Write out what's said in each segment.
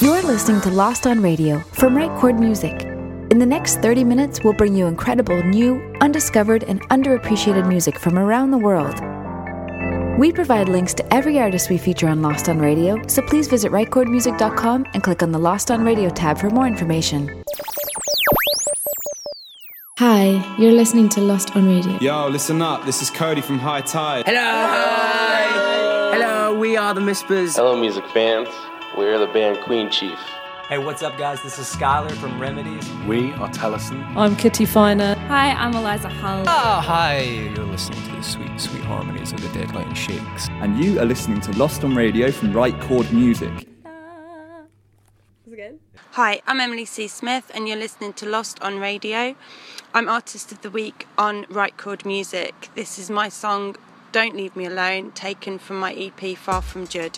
You're listening to Lost on Radio from Right Chord Music. In the next 30 minutes, we'll bring you incredible, new, undiscovered, and underappreciated music from around the world. We provide links to every artist we feature on Lost on Radio, so please visit rightchordmusic.com and click on the Lost on Radio tab for more information. Hi, you're listening to Lost on Radio. Yo, listen up. This is Cody from High Tide. Hello, hi. Hello, we are the Mispers. Hello, music fans. We're the band Queen Chief. Hey, what's up, guys? This is Skylar from Remedies. We are Tellison. I'm Kitty Finer. Hi, I'm Eliza Hull. Oh, hi. You're listening to the sweet, sweet harmonies of the Deadline Shakes. And you are listening to Lost on Radio from Right Chord Music. Hi, I'm Emily C. Smith, and you're listening to Lost on Radio. I'm Artist of the Week on Right Chord Music. This is my song, Don't Leave Me Alone, taken from my EP Far From Judd.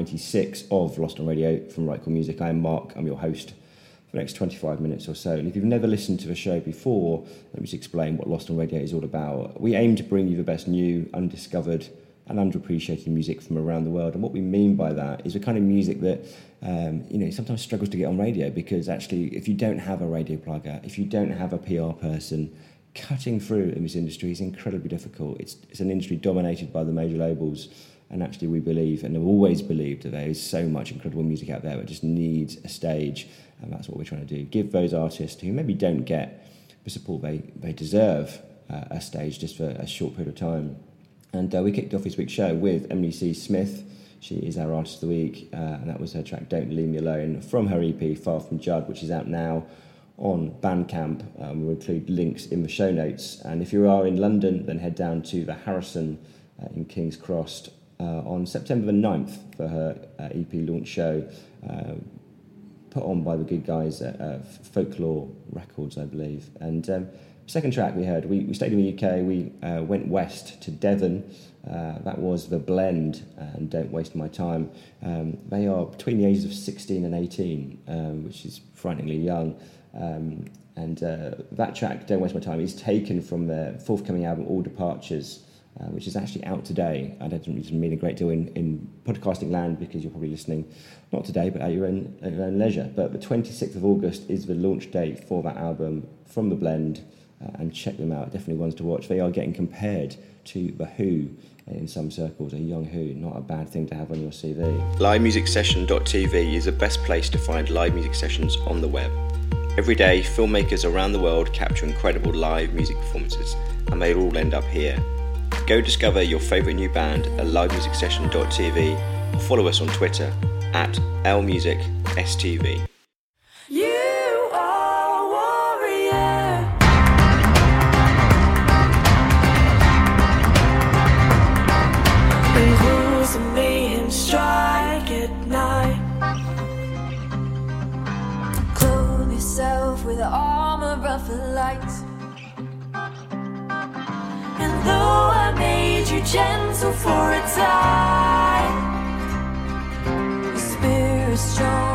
96 of Lost on Radio from Right Chord Music. I am Mark, I'm your host for the next 25 minutes or so. And if you've never listened to the show before, let me just explain what Lost on Radio is all about. We aim to bring you the best new, undiscovered, and underappreciated music from around the world. And what we mean by that is the kind of music that um, you know sometimes struggles to get on radio because actually, if you don't have a radio plugger, if you don't have a PR person, cutting through in this industry is incredibly difficult. It's, it's an industry dominated by the major labels and actually, we believe and have always believed that there is so much incredible music out there that just needs a stage. And that's what we're trying to do. Give those artists who maybe don't get the support they, they deserve uh, a stage just for a short period of time. And uh, we kicked off this week's show with Emily C. Smith. She is our artist of the week, uh, and that was her track Don't Leave Me Alone from her EP Far From Judd, which is out now on Bandcamp. Um, we'll include links in the show notes. And if you are in London, then head down to the Harrison uh, in King's Cross on September the 9th for her uh, EP launch show, uh, put on by the good guys at uh, Folklore Records, I believe. And um, second track we heard, we, we stayed in the UK, we uh, went west to Devon. that was The Blend and Don't Waste My Time. Um, they are between the ages of 16 and 18, um, which is frighteningly young. Um, and uh, that track, Don't Waste My Time, is taken from their forthcoming album, All Departures, uh, which is actually out today. I don't mean a great deal in, in podcasting land because you're probably listening not today, but at your, own, at your own leisure. But the 26th of August is the launch date for that album from The Blend, uh, and check them out. Definitely ones to watch. They are getting compared to The Who in some circles, a young Who, not a bad thing to have on your CV. LiveMusicSession.tv is the best place to find live music sessions on the web. Every day, filmmakers around the world capture incredible live music performances, and they all end up here. Go discover your favourite new band at livemusicsession.tv or follow us on Twitter at lmusicstv. Gentle for a time. Your spirit's strong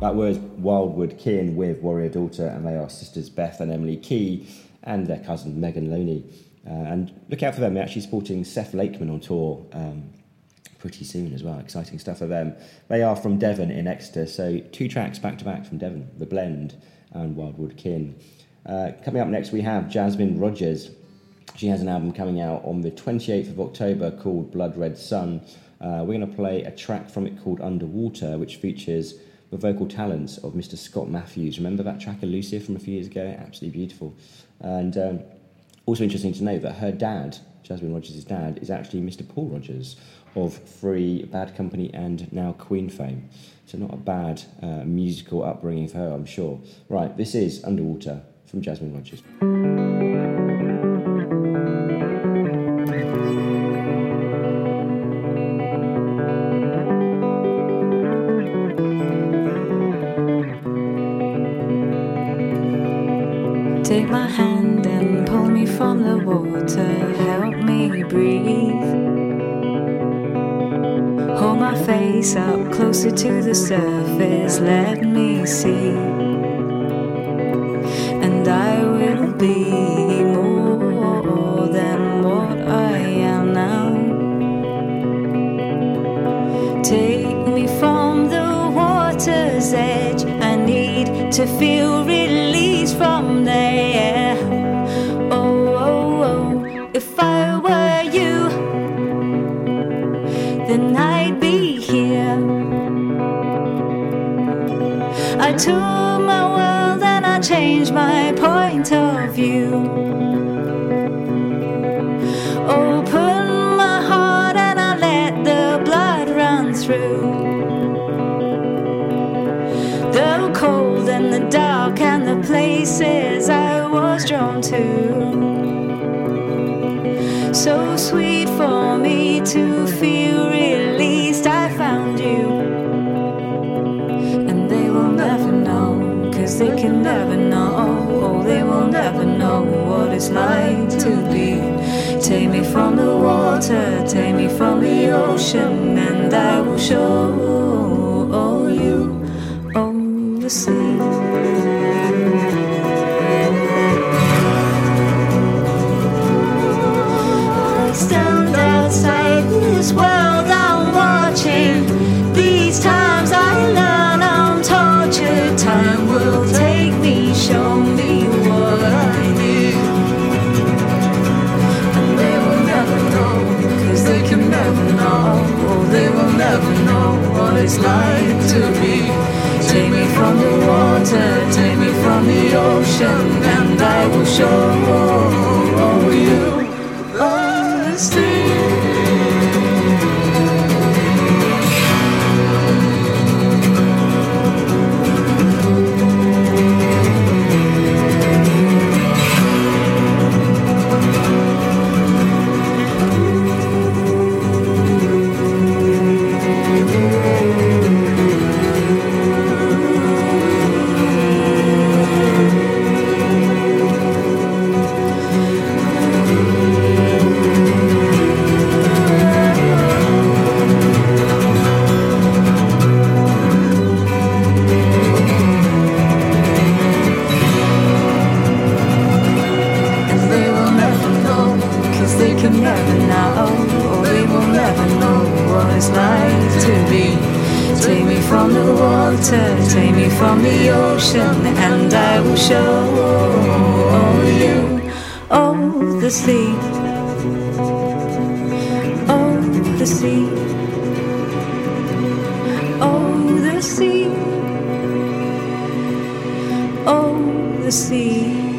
that was Wildwood Kin with Warrior Daughter, and they are sisters Beth and Emily Key and their cousin Megan Loney. Uh, and look out for them, they're actually supporting Seth Lakeman on tour um, pretty soon as well. Exciting stuff for them. They are from Devon in Exeter, so two tracks back to back from Devon The Blend and Wildwood Kin. Uh, coming up next, we have Jasmine Rodgers. She has an album coming out on the 28th of October called Blood Red Sun. Uh, we're going to play a track from it called Underwater, which features the vocal talents of Mr. Scott Matthews. Remember that track Elusive from a few years ago? Absolutely beautiful. And um, also interesting to note that her dad, Jasmine Rodgers' dad, is actually Mr. Paul Rodgers of Free, Bad Company, and now Queen fame. So not a bad uh, musical upbringing for her, I'm sure. Right, this is Underwater from Jasmine Rodgers. Take my hand and pull me from the water, help me breathe. Hold my face up closer to the surface, let me see. And I will be more than what I am now. Take me from the water's edge, I need to feel through. The cold and the dark and the places I was drawn to. So sweet for me to feel released. I found you. And they will never know, cause they can never know. Oh, they will never know what it's like to be. Take me from the water, take me from the ocean, and I will show you, on the sea. I stand outside this world it's like to be. Take me from the water, take me from the ocean, and I will show never know. They will never know what it's like to be. Take me from the water, take me from the ocean, and I will show you, oh, the sea. Oh, the sea. Oh, the sea. Oh, the sea.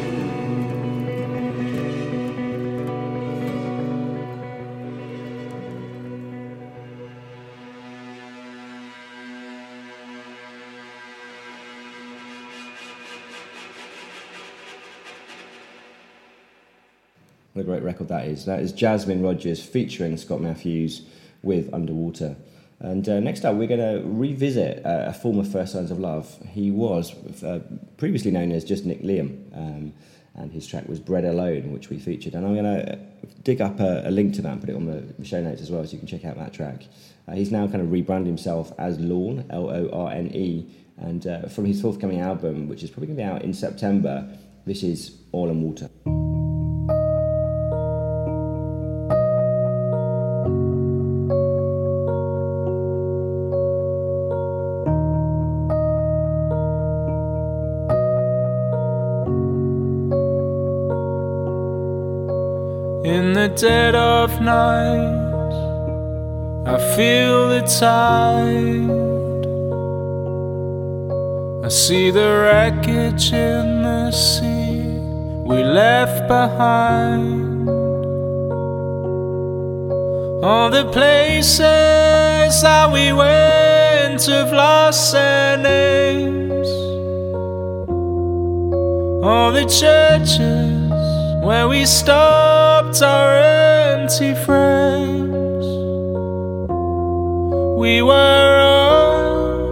A great record that is. That is Jasmine Rodgers featuring Scott Matthews with Underwater. And uh, next up, we're going to revisit uh, a former First Signs of Love. He was uh, previously known as just Nick Liam. Um, and his track was Bread Alone, which we featured. And I'm going to dig up a, a, link to that and put it on the show notes as well, so you can check out that track. Uh, he's now kind of rebranded himself as Lorne, L O R N E, and uh, from his forthcoming album, which is probably going to be out in September, this is All in Water. I feel the tide. I see the wreckage in the sea we left behind. All the places that we went have lost their names. All the churches where we stopped our empty frames. We were oil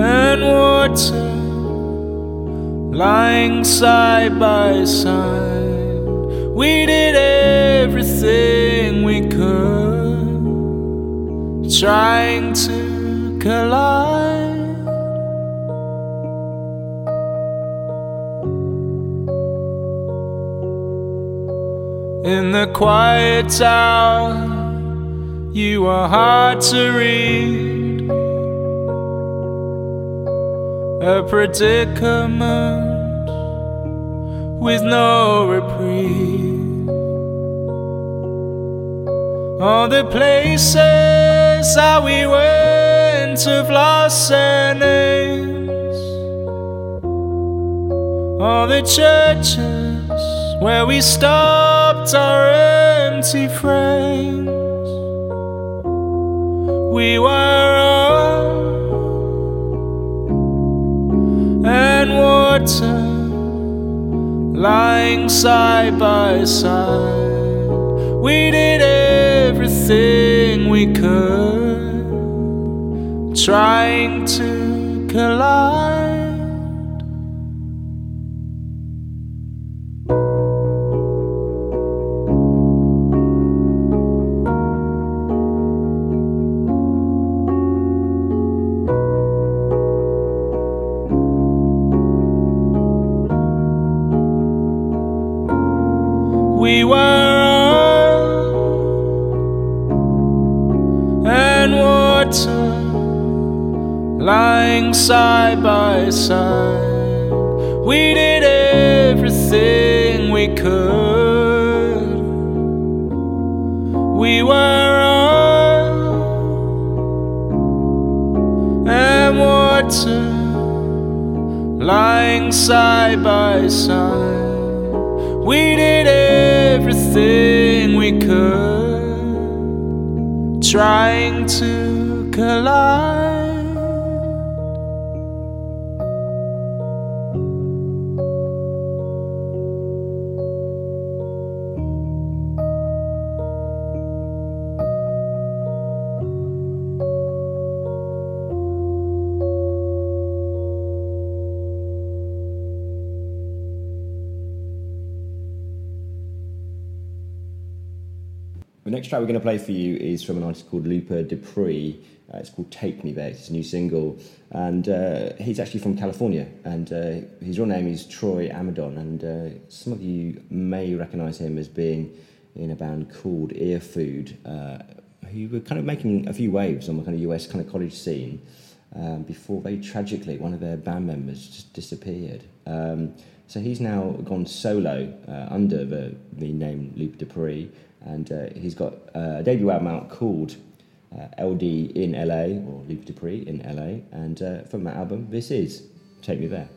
and water lying side by side. We did everything we could, trying to collide. In the quiet town, you are hard to read. A predicament with no reprieve. All the places that we went have lost their names. All the churches where we our empty frames. We were oil and water lying side by side. We did everything we could, trying to collide. Lying side by side. We did everything we could. We were oil and water lying side by side. We did everything we could, trying to collide. Next track we're going to play for you is from an artist called Lupa Dupree. Uh, it's called Take Me There. It's his new single, and uh, he's actually from California. And uh, his real name is Troy Amadon. And uh, some of you may recognise him as being in a band called Ear Food, uh, who were kind of making a few waves on the kind of US kind of college scene. Um, before very tragically, one of their band members just disappeared. Um, so he's now gone solo uh, under the, the name Lupa Dupree and uh, he's got a debut album out called uh, LD in LA or Luke Dupree in LA, and uh, from that album, this is Take Me There.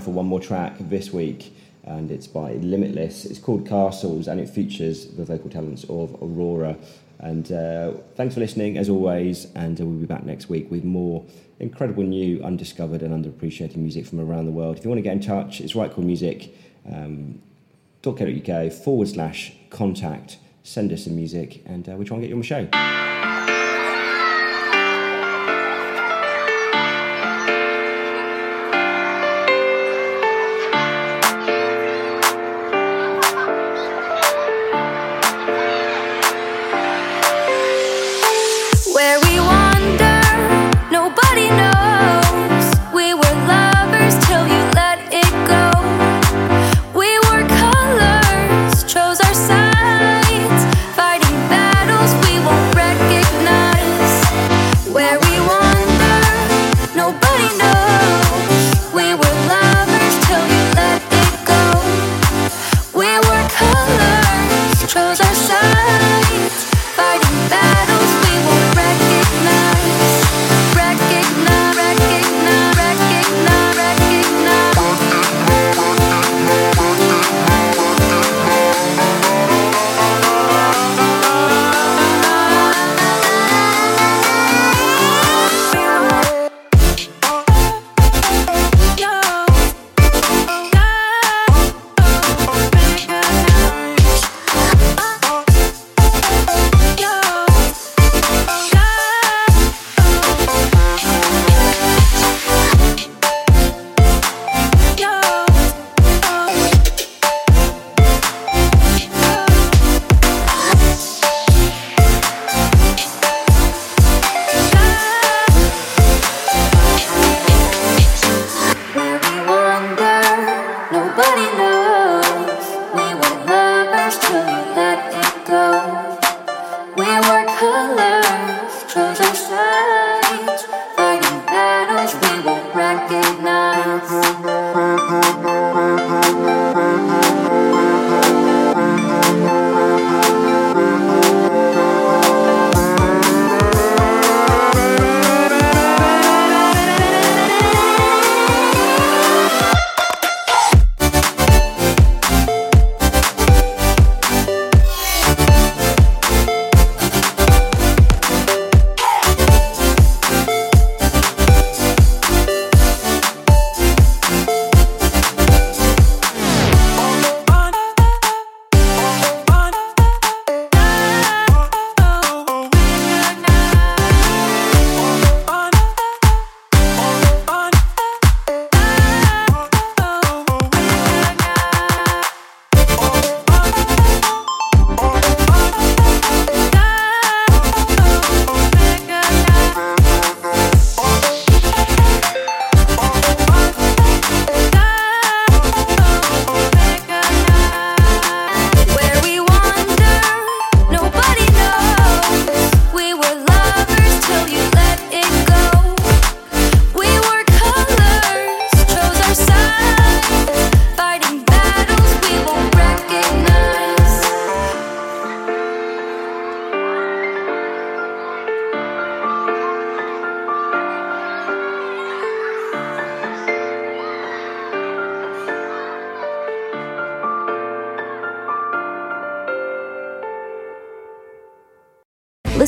Time for one more track this week, and it's by Limitless. It's called Castles, and it features the vocal talents of Aurora. And uh, thanks for listening, as always, and uh, we'll be back next week with more incredible new, undiscovered, and underappreciated music from around the world. If you want to get in touch, it's Right Chord Music. Um, .co.uk forward slash contact. Send us some music, and uh, we'll try and get you on the show.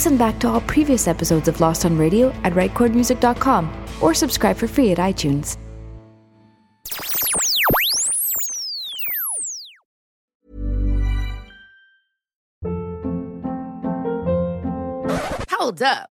Listen back to all previous episodes of Lost on Radio at rightchordmusic.com or subscribe for free at iTunes. Hold up.